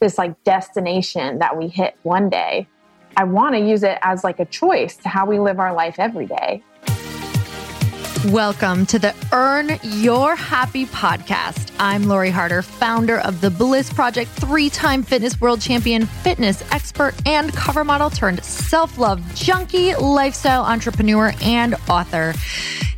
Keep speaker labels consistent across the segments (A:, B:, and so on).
A: this like destination that we hit one day. I want to use it as like a choice to how we live our life every day.
B: Welcome to the Earn Your Happy podcast. I'm Lori Harder, founder of the Bliss Project, three time fitness world champion, fitness expert, and cover model turned self love junkie, lifestyle entrepreneur, and author.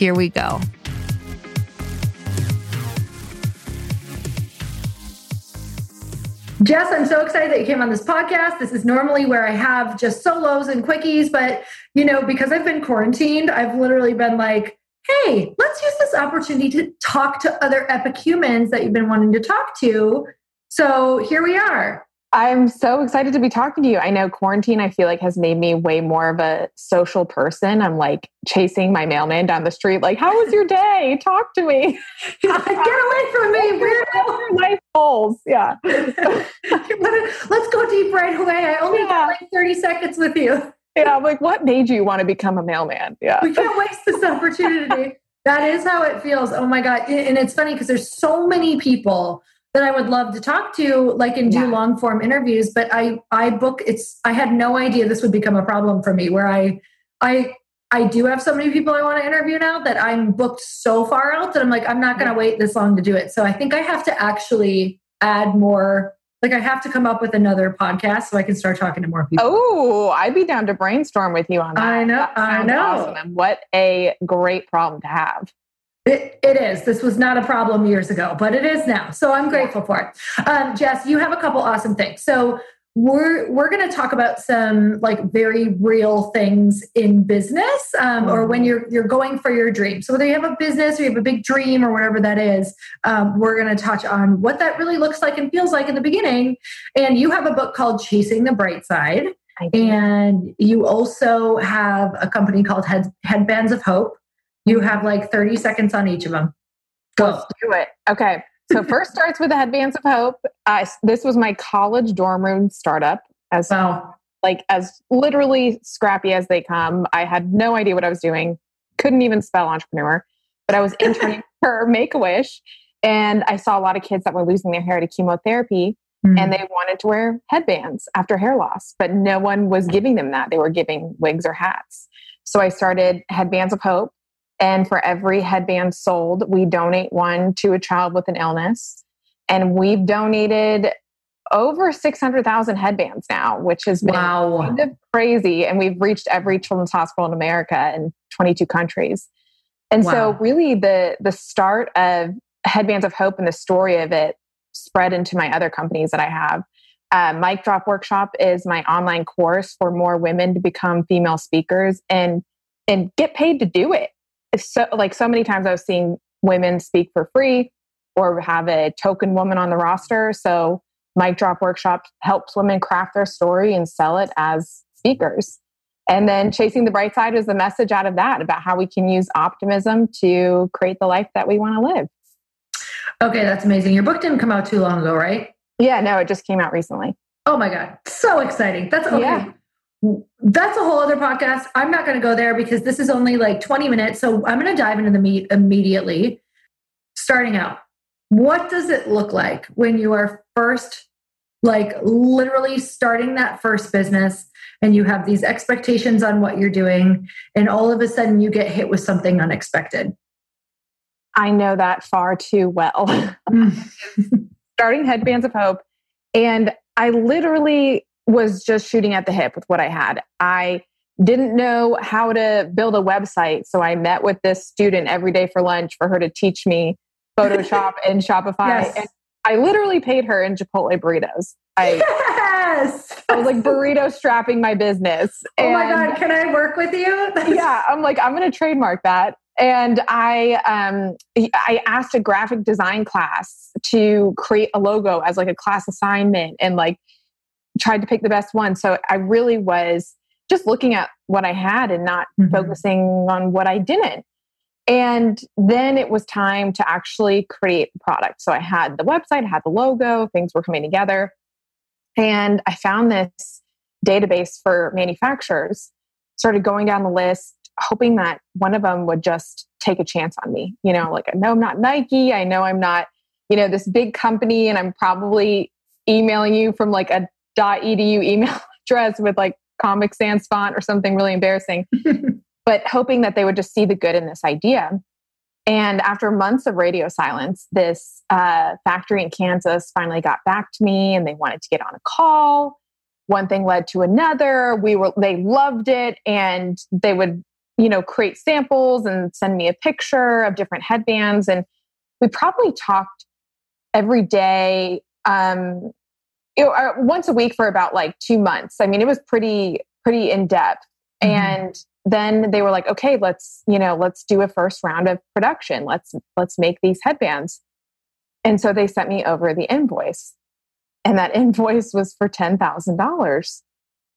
B: Here we go. Jess, I'm so excited that you came on this podcast. This is normally where I have just solos and quickies, but you know, because I've been quarantined, I've literally been like, hey, let's use this opportunity to talk to other epicumens that you've been wanting to talk to. So here we are.
A: I'm so excited to be talking to you. I know quarantine, I feel like, has made me way more of a social person. I'm like chasing my mailman down the street, like, How was your day? Talk to me.
B: Get away from me.
A: Weirdo. Life goals. Yeah. Let's
B: go deep right away. I only yeah. got like 30 seconds with you.
A: Yeah. I'm like, What made you want to become a mailman? Yeah.
B: We can't waste this opportunity. that is how it feels. Oh my God. And it's funny because there's so many people that I would love to talk to, like and do yeah. long form interviews. But I I book it's I had no idea this would become a problem for me where I I I do have so many people I want to interview now that I'm booked so far out that I'm like, I'm not gonna wait this long to do it. So I think I have to actually add more
C: Like I have to come up with another podcast so I can start talking to more people.
A: Oh, I'd be down to brainstorm with you on that.
C: I know.
A: That
C: I know.
A: Awesome. And what a great problem to have.
C: It, it is. This was not a problem years ago, but it is now. So I'm grateful for it. Um, Jess, you have a couple awesome things. So we're we're going to talk about some like very real things in business um, or when you're you're going for your dream so whether you have a business or you have a big dream or whatever that is um, we're going to touch on what that really looks like and feels like in the beginning and you have a book called chasing the bright side and you also have a company called Head, headbands of hope you have like 30 seconds on each of them
A: go Let's do it okay so first starts with the headbands of hope. Uh, this was my college dorm room startup. As wow. like as literally scrappy as they come. I had no idea what I was doing. Couldn't even spell entrepreneur, but I was interning for Make a Wish, and I saw a lot of kids that were losing their hair to chemotherapy. Mm-hmm. And they wanted to wear headbands after hair loss, but no one was giving them that. They were giving wigs or hats. So I started Headbands of Hope and for every headband sold, we donate one to a child with an illness. And we've donated over 600,000 headbands now, which has been wow. kind of crazy. And we've reached every children's hospital in America in 22 countries. And wow. so really the the start of Headbands of Hope and the story of it spread into my other companies that I have. Uh, Mic Drop Workshop is my online course for more women to become female speakers and and get paid to do it so like so many times I was seeing women speak for free or have a token woman on the roster. So Mic Drop Workshop helps women craft their story and sell it as speakers. And then Chasing the Bright Side is the message out of that about how we can use optimism to create the life that we want to live.
C: Okay, that's amazing. Your book didn't come out too long ago, right?
A: Yeah, no, it just came out recently.
C: Oh my God. So exciting. That's okay. Yeah that's a whole other podcast. I'm not going to go there because this is only like 20 minutes. So I'm going to dive into the meat immediately. Starting out, what does it look like when you are first, like literally starting that first business and you have these expectations on what you're doing, and all of a sudden you get hit with something unexpected?
A: I know that far too well. Mm. starting Headbands of Hope. And I literally was just shooting at the hip with what I had. I didn't know how to build a website. So I met with this student every day for lunch for her to teach me Photoshop and Shopify. Yes. And I literally paid her in Chipotle burritos. I, yes. I was like burrito strapping my business.
C: Oh and, my God, can I work with you?
A: yeah. I'm like, I'm going to trademark that. And I, um, I asked a graphic design class to create a logo as like a class assignment and like tried to pick the best one. So I really was just looking at what I had and not mm-hmm. focusing on what I didn't. And then it was time to actually create the product. So I had the website, I had the logo, things were coming together. And I found this database for manufacturers, started going down the list, hoping that one of them would just take a chance on me. You know, like I know I'm not Nike, I know I'm not, you know, this big company, and I'm probably emailing you from like a edu email address with like Comic Sans font or something really embarrassing, but hoping that they would just see the good in this idea. And after months of radio silence, this uh, factory in Kansas finally got back to me and they wanted to get on a call. One thing led to another. We were, they loved it and they would, you know, create samples and send me a picture of different headbands. And we probably talked every day um, you know, uh, once a week for about like two months. I mean, it was pretty, pretty in depth. Mm-hmm. And then they were like, okay, let's, you know, let's do a first round of production. Let's, let's make these headbands. And so they sent me over the invoice. And that invoice was for $10,000.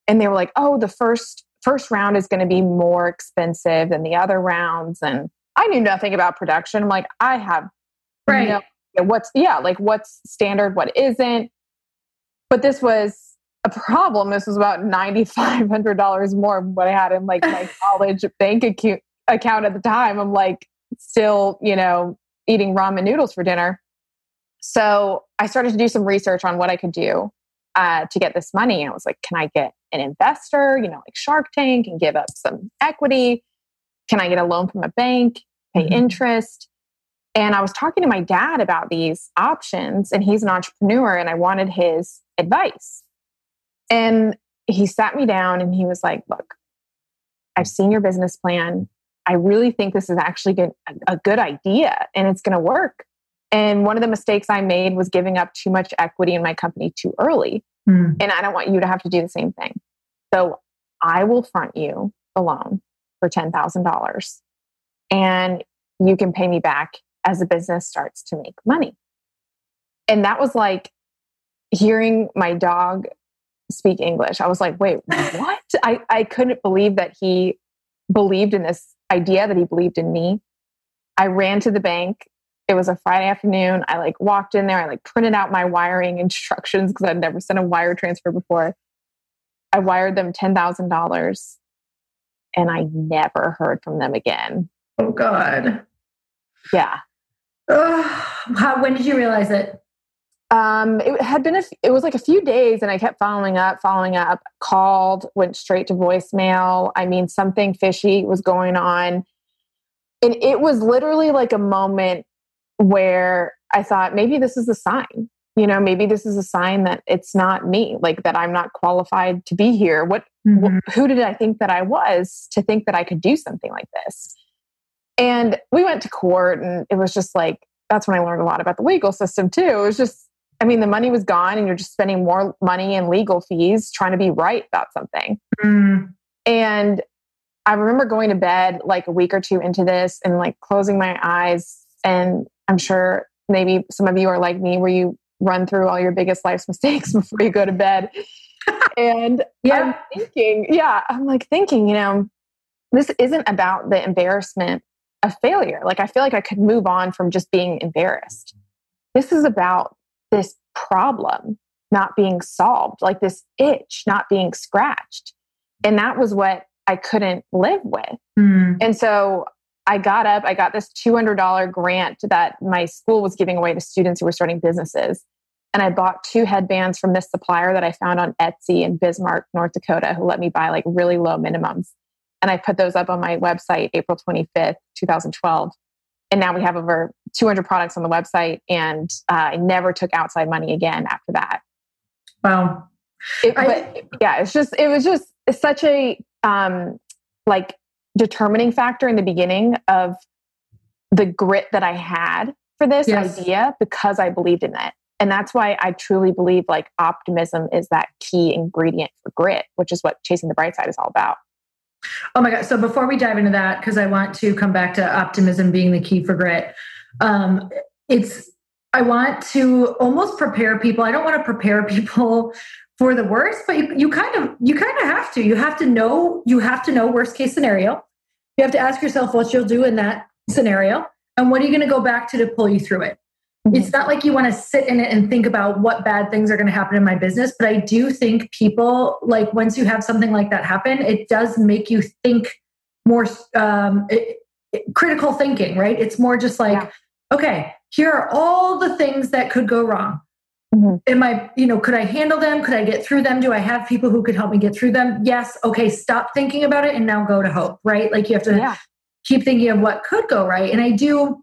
A: And they were like, oh, the first, first round is going to be more expensive than the other rounds. And I knew nothing about production. I'm like, I have right. No, what's, yeah, like what's standard, what isn't but this was a problem. This was about $9,500 more than what I had in like my college bank account at the time. I'm like still, you know, eating ramen noodles for dinner. So I started to do some research on what I could do uh, to get this money. And I was like, can I get an investor, you know, like Shark Tank and give up some equity? Can I get a loan from a bank, pay mm-hmm. interest? And I was talking to my dad about these options, and he's an entrepreneur, and I wanted his advice. And he sat me down and he was like, Look, I've seen your business plan. I really think this is actually good, a good idea and it's going to work. And one of the mistakes I made was giving up too much equity in my company too early. Mm. And I don't want you to have to do the same thing. So I will front you a loan for $10,000 and you can pay me back as the business starts to make money. And that was like hearing my dog speak English. I was like, wait, what? I, I couldn't believe that he believed in this idea, that he believed in me. I ran to the bank. It was a Friday afternoon. I like walked in there. I like printed out my wiring instructions because I'd never sent a wire transfer before. I wired them $10,000 and I never heard from them again.
C: Oh, God.
A: Yeah.
C: how, when did you realize it?
A: Um, it had been a, it was like a few days and I kept following up, following up, called, went straight to voicemail. I mean, something fishy was going on. And it was literally like a moment where I thought maybe this is a sign. You know, maybe this is a sign that it's not me, like that I'm not qualified to be here. What, mm-hmm. wh- who did I think that I was to think that I could do something like this? And we went to court and it was just like, that's when I learned a lot about the legal system too. It was just I mean, the money was gone and you're just spending more money in legal fees trying to be right about something. Mm. And I remember going to bed like a week or two into this and like closing my eyes. And I'm sure maybe some of you are like me where you run through all your biggest life's mistakes before you go to bed. and yeah. I'm thinking, yeah, I'm like thinking, you know, this isn't about the embarrassment of failure. Like I feel like I could move on from just being embarrassed. This is about this problem not being solved, like this itch not being scratched. And that was what I couldn't live with. Mm. And so I got up, I got this $200 grant that my school was giving away to students who were starting businesses. And I bought two headbands from this supplier that I found on Etsy in Bismarck, North Dakota, who let me buy like really low minimums. And I put those up on my website April 25th, 2012 and now we have over 200 products on the website and uh, i never took outside money again after that.
C: Wow.
A: It, I, but yeah it's just it was just such a um like determining factor in the beginning of the grit that i had for this yes. idea because i believed in it. And that's why i truly believe like optimism is that key ingredient for grit which is what chasing the bright side is all about
C: Oh my God. So before we dive into that, because I want to come back to optimism being the key for grit, um, it's, I want to almost prepare people. I don't want to prepare people for the worst, but you, you kind of, you kind of have to, you have to know, you have to know worst case scenario. You have to ask yourself what you'll do in that scenario. And what are you going to go back to to pull you through it? Mm-hmm. It's not like you want to sit in it and think about what bad things are going to happen in my business, but I do think people, like once you have something like that happen, it does make you think more um, it, it, critical thinking, right? It's more just like, yeah. okay, here are all the things that could go wrong. Mm-hmm. Am I, you know, could I handle them? Could I get through them? Do I have people who could help me get through them? Yes. Okay, stop thinking about it and now go to hope, right? Like you have to yeah. keep thinking of what could go right. And I do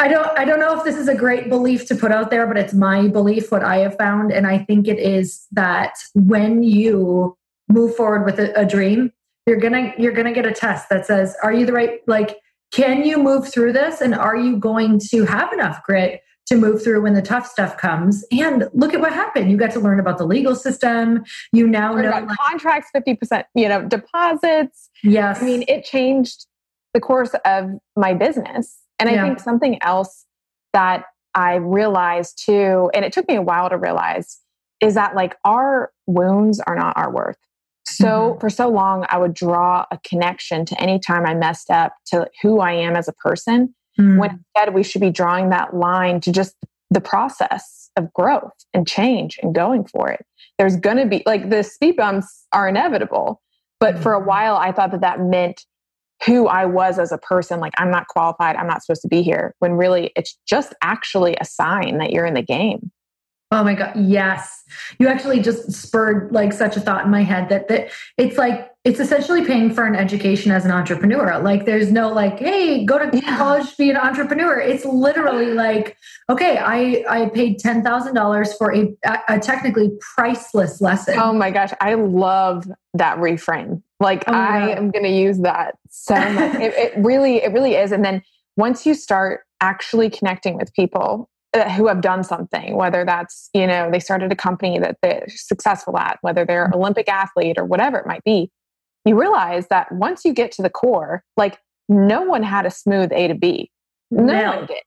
C: I don't I don't know if this is a great belief to put out there, but it's my belief what I have found. And I think it is that when you move forward with a, a dream, you're going to you're going to get a test that says are you the right like can you move through this? And are you going to have enough grit to move through when the tough stuff comes? And look at what happened. You got to learn about the legal system. You now know
A: like, contracts 50% you know deposits.
C: Yes.
A: i mean it changed the course of my business and I think something else that I realized too, and it took me a while to realize, is that like our wounds are not our worth. So mm-hmm. for so long, I would draw a connection to any time I messed up to who I am as a person. Mm-hmm. When instead we should be drawing that line to just the process of growth and change and going for it. There's going to be like the speed bumps are inevitable, but mm-hmm. for a mm-hmm. while I thought that that meant who I was as a person. Like, I'm not qualified. I'm not supposed to be here. When really, it's just actually a sign that you're in the game.
C: Oh my God. Yes. You actually just spurred like such a thought in my head that, that it's like it's essentially paying for an education as an entrepreneur. Like there's no like, hey, go to yeah. college, be an entrepreneur. It's literally like, okay, I I paid ten thousand dollars for a, a, technically priceless lesson.
A: Oh my gosh, I love that reframe. Like oh I am going to use that so much. it, it really, it really is. And then once you start actually connecting with people uh, who have done something, whether that's, you know, they started a company that they're successful at, whether they're mm-hmm. Olympic athlete or whatever it might be, you realize that once you get to the core, like no one had a smooth A to B. No, no. one did.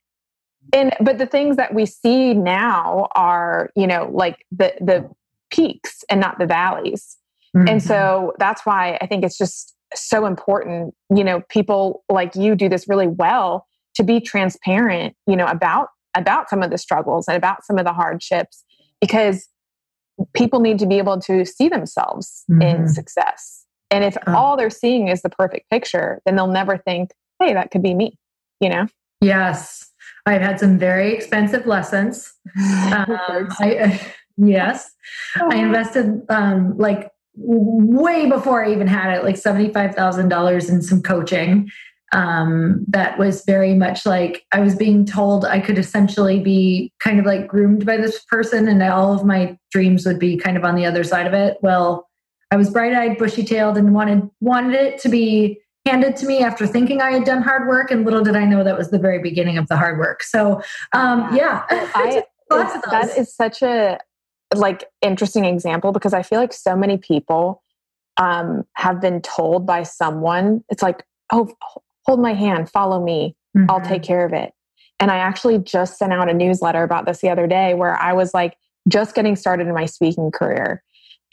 A: And but the things that we see now are, you know, like the the peaks and not the valleys. Mm-hmm. And so that's why I think it's just so important, you know, people like you do this really well to be transparent, you know, about about some of the struggles and about some of the hardships because people need to be able to see themselves mm-hmm. in success. And if oh. all they're seeing is the perfect picture, then they'll never think, hey, that could be me, you know?
C: Yes. I've had some very expensive lessons. Um, I, yes. Oh. I invested um, like way before I even had it, like $75,000 in some coaching um, that was very much like I was being told I could essentially be kind of like groomed by this person and all of my dreams would be kind of on the other side of it. Well, I was bright eyed, bushy tailed, and wanted wanted it to be handed to me after thinking I had done hard work. And little did I know that was the very beginning of the hard work. So, um, yeah,
A: I, that is such a like interesting example because I feel like so many people um, have been told by someone, it's like, oh, hold my hand, follow me, mm-hmm. I'll take care of it. And I actually just sent out a newsletter about this the other day where I was like just getting started in my speaking career.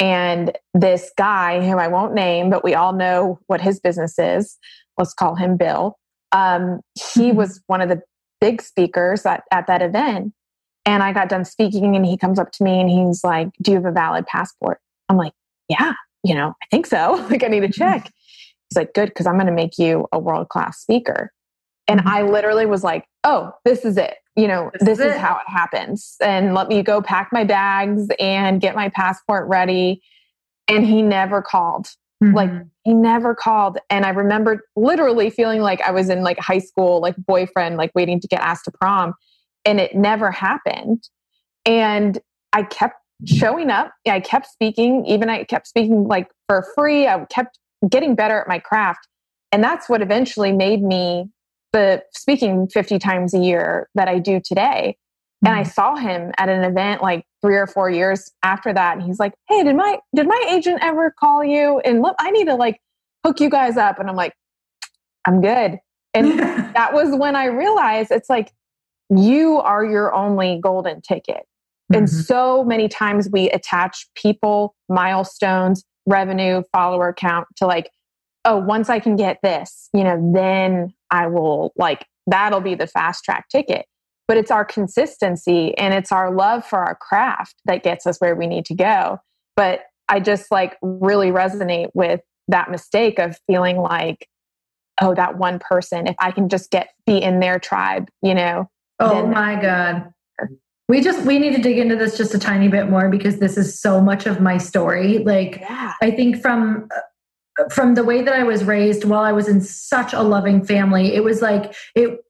A: And this guy, who I won't name, but we all know what his business is, let's call him Bill. Um, he mm-hmm. was one of the big speakers at, at that event. And I got done speaking, and he comes up to me and he's like, Do you have a valid passport? I'm like, Yeah, you know, I think so. like, I need to mm-hmm. check. He's like, good, because I'm going to make you a world class speaker. And mm-hmm. I literally was like, oh, this is it. You know, this, this is, is how it happens. And let me go pack my bags and get my passport ready. And he never called. Mm-hmm. Like he never called. And I remember literally feeling like I was in like high school, like boyfriend, like waiting to get asked to prom. And it never happened. And I kept showing up. I kept speaking, even I kept speaking like for free. I kept getting better at my craft. And that's what eventually made me the speaking 50 times a year that I do today. Mm-hmm. And I mm-hmm. saw him at an event like three or four years after that. And he's like, Hey, did my, did my agent ever call you? And look, I need to like hook you guys up. And I'm like, I'm good. And that was when I realized it's like, you are your only golden ticket. Mm-hmm. And so many times we attach people, milestones, revenue, follower count to like, oh, once I can get this, you know, then I will like, that'll be the fast track ticket. But it's our consistency and it's our love for our craft that gets us where we need to go. But I just like really resonate with that mistake of feeling like, oh, that one person, if I can just get be in their tribe, you know.
C: Oh my God. We just we need to dig into this just a tiny bit more because this is so much of my story. Like yeah. I think from from the way that I was raised while I was in such a loving family, it was like it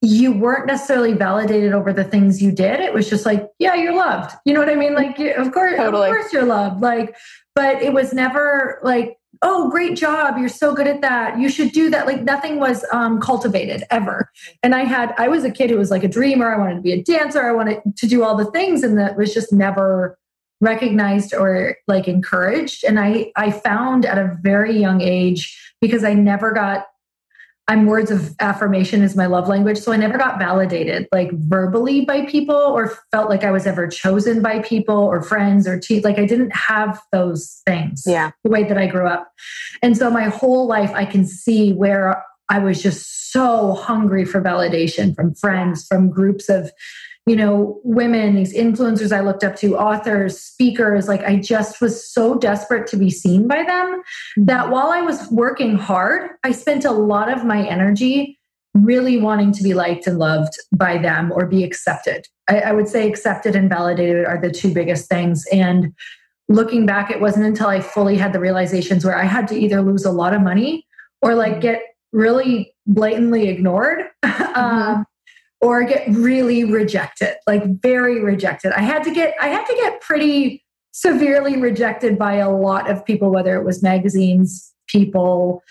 C: you weren't necessarily validated over the things you did. It was just like, yeah, you're loved. You know what I mean? Like, of course, totally. of course, you're loved. Like, but it was never like oh great job you're so good at that you should do that like nothing was um, cultivated ever and i had i was a kid who was like a dreamer i wanted to be a dancer i wanted to do all the things and that was just never recognized or like encouraged and i i found at a very young age because i never got I'm words of affirmation is my love language. So I never got validated like verbally by people or felt like I was ever chosen by people or friends or te- like I didn't have those things.
A: Yeah.
C: The way that I grew up. And so my whole life I can see where I was just so hungry for validation from friends, from groups of you know, women, these influencers I looked up to, authors, speakers. Like I just was so desperate to be seen by them that mm-hmm. while I was working hard, I spent a lot of my energy really wanting to be liked and loved by them or be accepted. I, I would say accepted and validated are the two biggest things. And looking back, it wasn't until I fully had the realizations where I had to either lose a lot of money or like mm-hmm. get really blatantly ignored. Mm-hmm. um, or get really rejected like very rejected. I had to get i had to get pretty severely rejected by a lot of people whether it was magazines people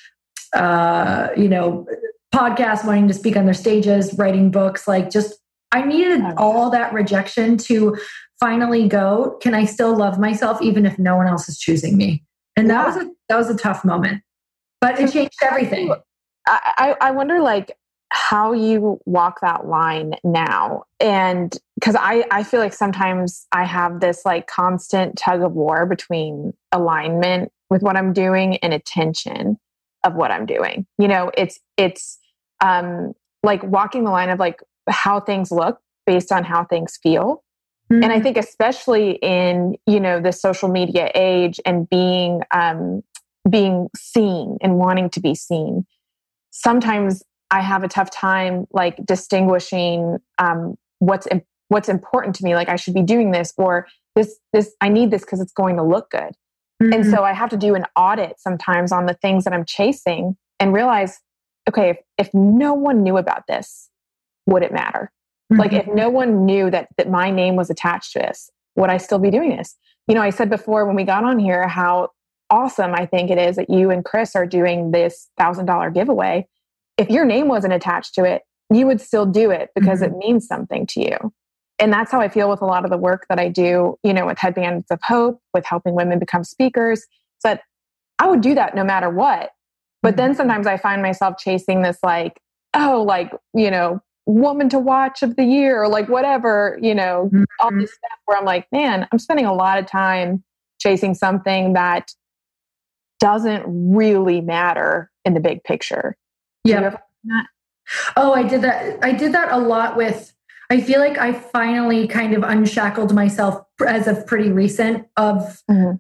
C: uh you know podcasts wanting to speak on their stages writing books like just i needed all that rejection to finally go can i still love myself even if no one else is choosing me? And that yeah. was a that was a tough moment but it changed everything.
A: I, I wonder like how you walk that line now and because I, I feel like sometimes i have this like constant tug of war between alignment with what i'm doing and attention of what i'm doing you know it's it's um like walking the line of like how things look based on how things feel mm-hmm. and i mm-hmm. think especially in you know the social media age and being um being seen and wanting to be seen sometimes I have a tough time like distinguishing um, what's what's important to me. Like I should be doing this, or this this I need this because it's going to look good. Mm-hmm. And so I have to do an audit sometimes on the things that I'm chasing and realize, okay, if, if no one knew about this, would it matter? Mm-hmm. Like if no one knew that that my name was attached to this, would I still be doing this? You know, I said before when we got on here how awesome I think it is that you and Chris are doing this thousand dollar giveaway. If your name wasn't attached to it, you would still do it because mm-hmm. it means something to you. And that's how I feel with a lot of the work that I do, you know, with Headbands of Hope, with helping women become speakers. So that I would do that no matter what. But mm-hmm. then sometimes I find myself chasing this like, oh, like, you know, woman to watch of the year or like whatever, you know, mm-hmm. all this stuff where I'm like, man, I'm spending a lot of time chasing something that doesn't really matter in the big picture.
C: Yeah. Oh, I did that. I did that a lot with, I feel like I finally kind of unshackled myself as of pretty recent of, mm-hmm.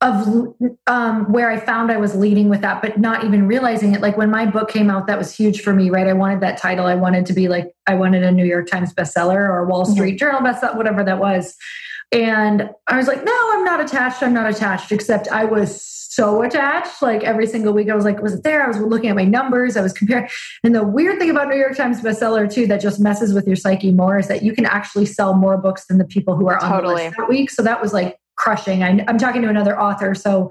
C: of um, where I found I was leading with that, but not even realizing it. Like when my book came out, that was huge for me, right? I wanted that title. I wanted to be like, I wanted a New York Times bestseller or Wall mm-hmm. Street mm-hmm. Journal bestseller, whatever that was. And I was like, no, I'm not attached. I'm not attached, except I was so attached. Like every single week, I was like, was it there? I was looking at my numbers. I was comparing. And the weird thing about New York Times bestseller, too, that just messes with your psyche more is that you can actually sell more books than the people who are on totally. the list that week. So that was like crushing. I, am talking to another author. So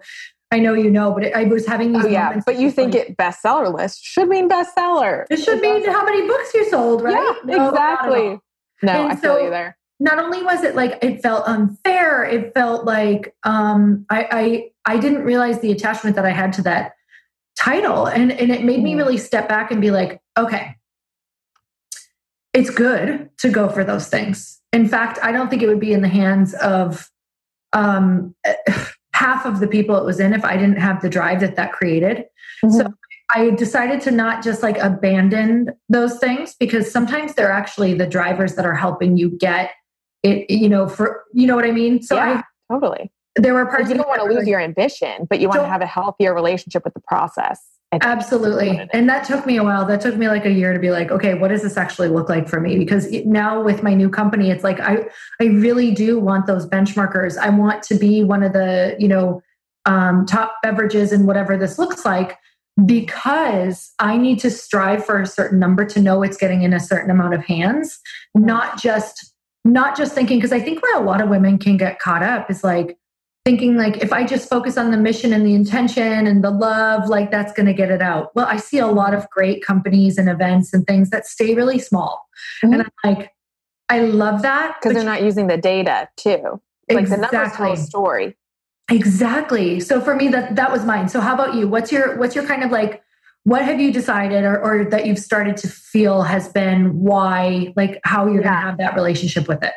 C: I know you know, but it, I was having these. Oh,
A: yeah, but you think like, it bestseller list should mean bestseller.
C: It should mean how many books you sold, right?
A: Yeah, no, exactly. No, and I feel you there
C: not only was it like it felt unfair, it felt like um, I, I I didn't realize the attachment that I had to that title, and and it made me mm. really step back and be like, okay, it's good to go for those things. In fact, I don't think it would be in the hands of um, half of the people it was in if I didn't have the drive that that created. Mm-hmm. So I decided to not just like abandon those things because sometimes they're actually the drivers that are helping you get it you know for you know what i mean?
A: So yeah, i totally.
C: There were parts
A: you don't want to lose like, your ambition but you want to have a healthier relationship with the process.
C: Absolutely. and that took me a while. That took me like a year to be like okay what does this actually look like for me? Because now with my new company it's like i i really do want those benchmarkers. I want to be one of the you know um, top beverages and whatever this looks like because I need to strive for a certain number to know it's getting in a certain amount of hands, not just not just thinking because i think where a lot of women can get caught up is like thinking like if i just focus on the mission and the intention and the love like that's going to get it out. Well i see a lot of great companies and events and things that stay really small. Mm-hmm. and i'm like i love that
A: because they're not using the data too. Like exactly. the numbers tell a story.
C: Exactly. So for me that that was mine. So how about you? What's your what's your kind of like what have you decided or, or that you've started to feel has been why like how you're yeah. going to have that relationship with it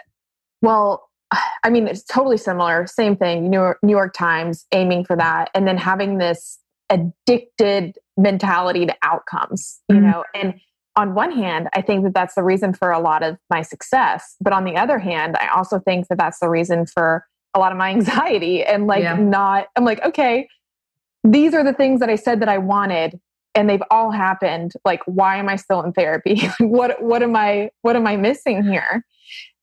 A: well i mean it's totally similar same thing new york, new york times aiming for that and then having this addicted mentality to outcomes you mm-hmm. know and on one hand i think that that's the reason for a lot of my success but on the other hand i also think that that's the reason for a lot of my anxiety and like yeah. not i'm like okay these are the things that i said that i wanted and they've all happened like why am i still in therapy what what am i what am i missing here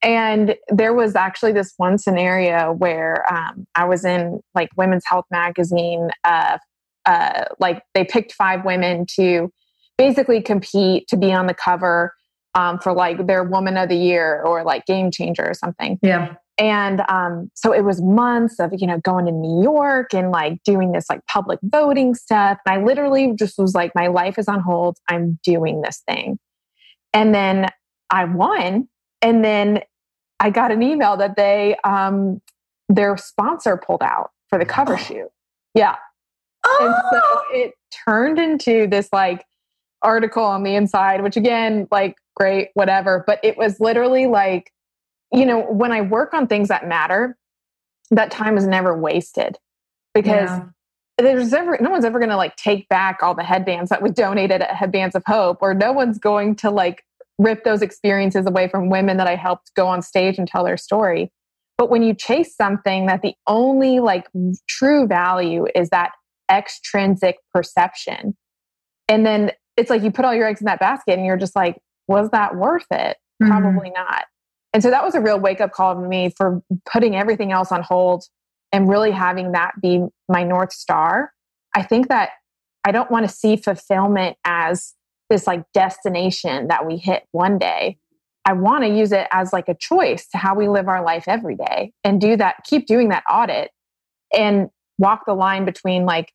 A: And there was actually this one scenario where um, I was in like Women's Health magazine. Uh, uh, like they picked five women to basically compete to be on the cover um, for like their Woman of the Year or like Game Changer or something.
C: Yeah.
A: And um, so it was months of, you know, going to New York and like doing this like public voting stuff. And I literally just was like, my life is on hold. I'm doing this thing. And then I won. And then I got an email that they, um, their sponsor pulled out for the cover oh. shoot. Yeah. Oh. And so oh! it turned into this like article on the inside, which again, like, great, whatever. But it was literally like, you know, when I work on things that matter, that time is never wasted because yeah. there's ever no one's ever going to like take back all the headbands that we donated at Headbands of Hope, or no one's going to like rip those experiences away from women that I helped go on stage and tell their story. But when you chase something that the only like true value is that extrinsic perception, and then it's like you put all your eggs in that basket and you're just like, was that worth it? Mm-hmm. Probably not. And so that was a real wake up call to me for putting everything else on hold and really having that be my North Star. I think that I don't want to see fulfillment as this like destination that we hit one day. I want to use it as like a choice to how we live our life every day and do that, keep doing that audit and walk the line between like,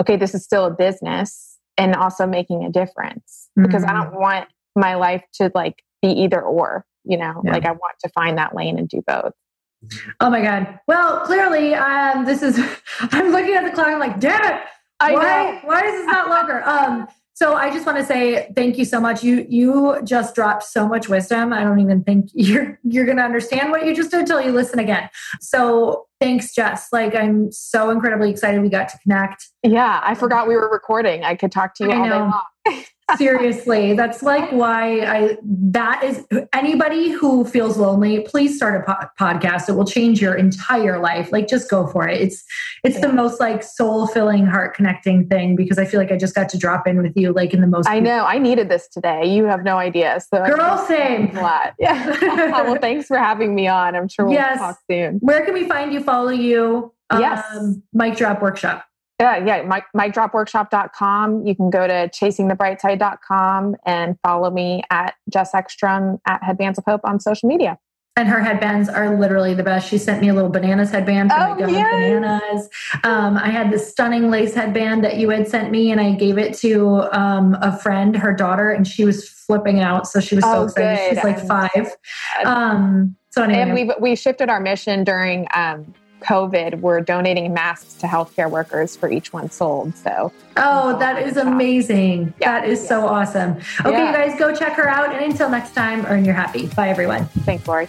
A: okay, this is still a business and also making a difference mm-hmm. because I mm-hmm. don't want my life to like be either or you know yeah. like i want to find that lane and do both.
C: Oh my god. Well clearly um this is i'm looking at the clock i'm like damn it! I why know. why is this not longer? Um so i just want to say thank you so much. You you just dropped so much wisdom. I don't even think you're you're gonna understand what you just did until you listen again. So thanks jess like i'm so incredibly excited we got to connect
A: yeah i forgot we were recording i could talk to you I all know. day long
C: Seriously, that's like why I that is anybody who feels lonely, please start a po- podcast. It will change your entire life. Like just go for it. It's it's yeah. the most like soul-filling, heart-connecting thing because I feel like I just got to drop in with you like in the most
A: I know. I needed this today. You have no idea. So
C: Girl, same.
A: A lot. Yeah. well, thanks for having me on. I'm sure we'll yes. talk soon.
C: Where can we find you, follow you?
A: Yes.
C: Um, Mic Drop Workshop.
A: Yeah, yeah. Mic, micdropworkshop.com. You can go to chasingthebrightside.com and follow me at Jess Ekstrom at Headbands of Hope on social media.
C: And her headbands are literally the best. She sent me a little bananas headband for oh, my yes. bananas. Um, I had this stunning lace headband that you had sent me, and I gave it to um, a friend, her daughter, and she was flipping out. So she was so oh, excited. Good. She's like five. Um, so anyway,
A: and we we shifted our mission during um, COVID, we're donating masks to healthcare workers for each one sold. So,
C: oh, that is amazing. Yeah. That is yeah. so awesome. Okay, yeah. you guys go check her out. And until next time, earn your happy. Bye, everyone.
A: Thanks, Lori.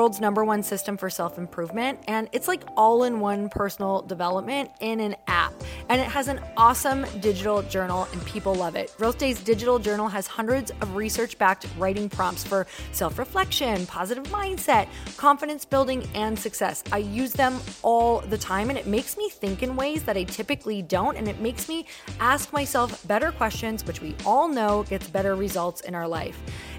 B: world's number one system for self improvement, and it's like all in one personal development in an app. And it has an awesome digital journal, and people love it. Growth Day's digital journal has hundreds of research backed writing prompts for self reflection, positive mindset, confidence building, and success. I use them all the time, and it makes me think in ways that I typically don't, and it makes me ask myself better questions, which we all know gets better results in our life.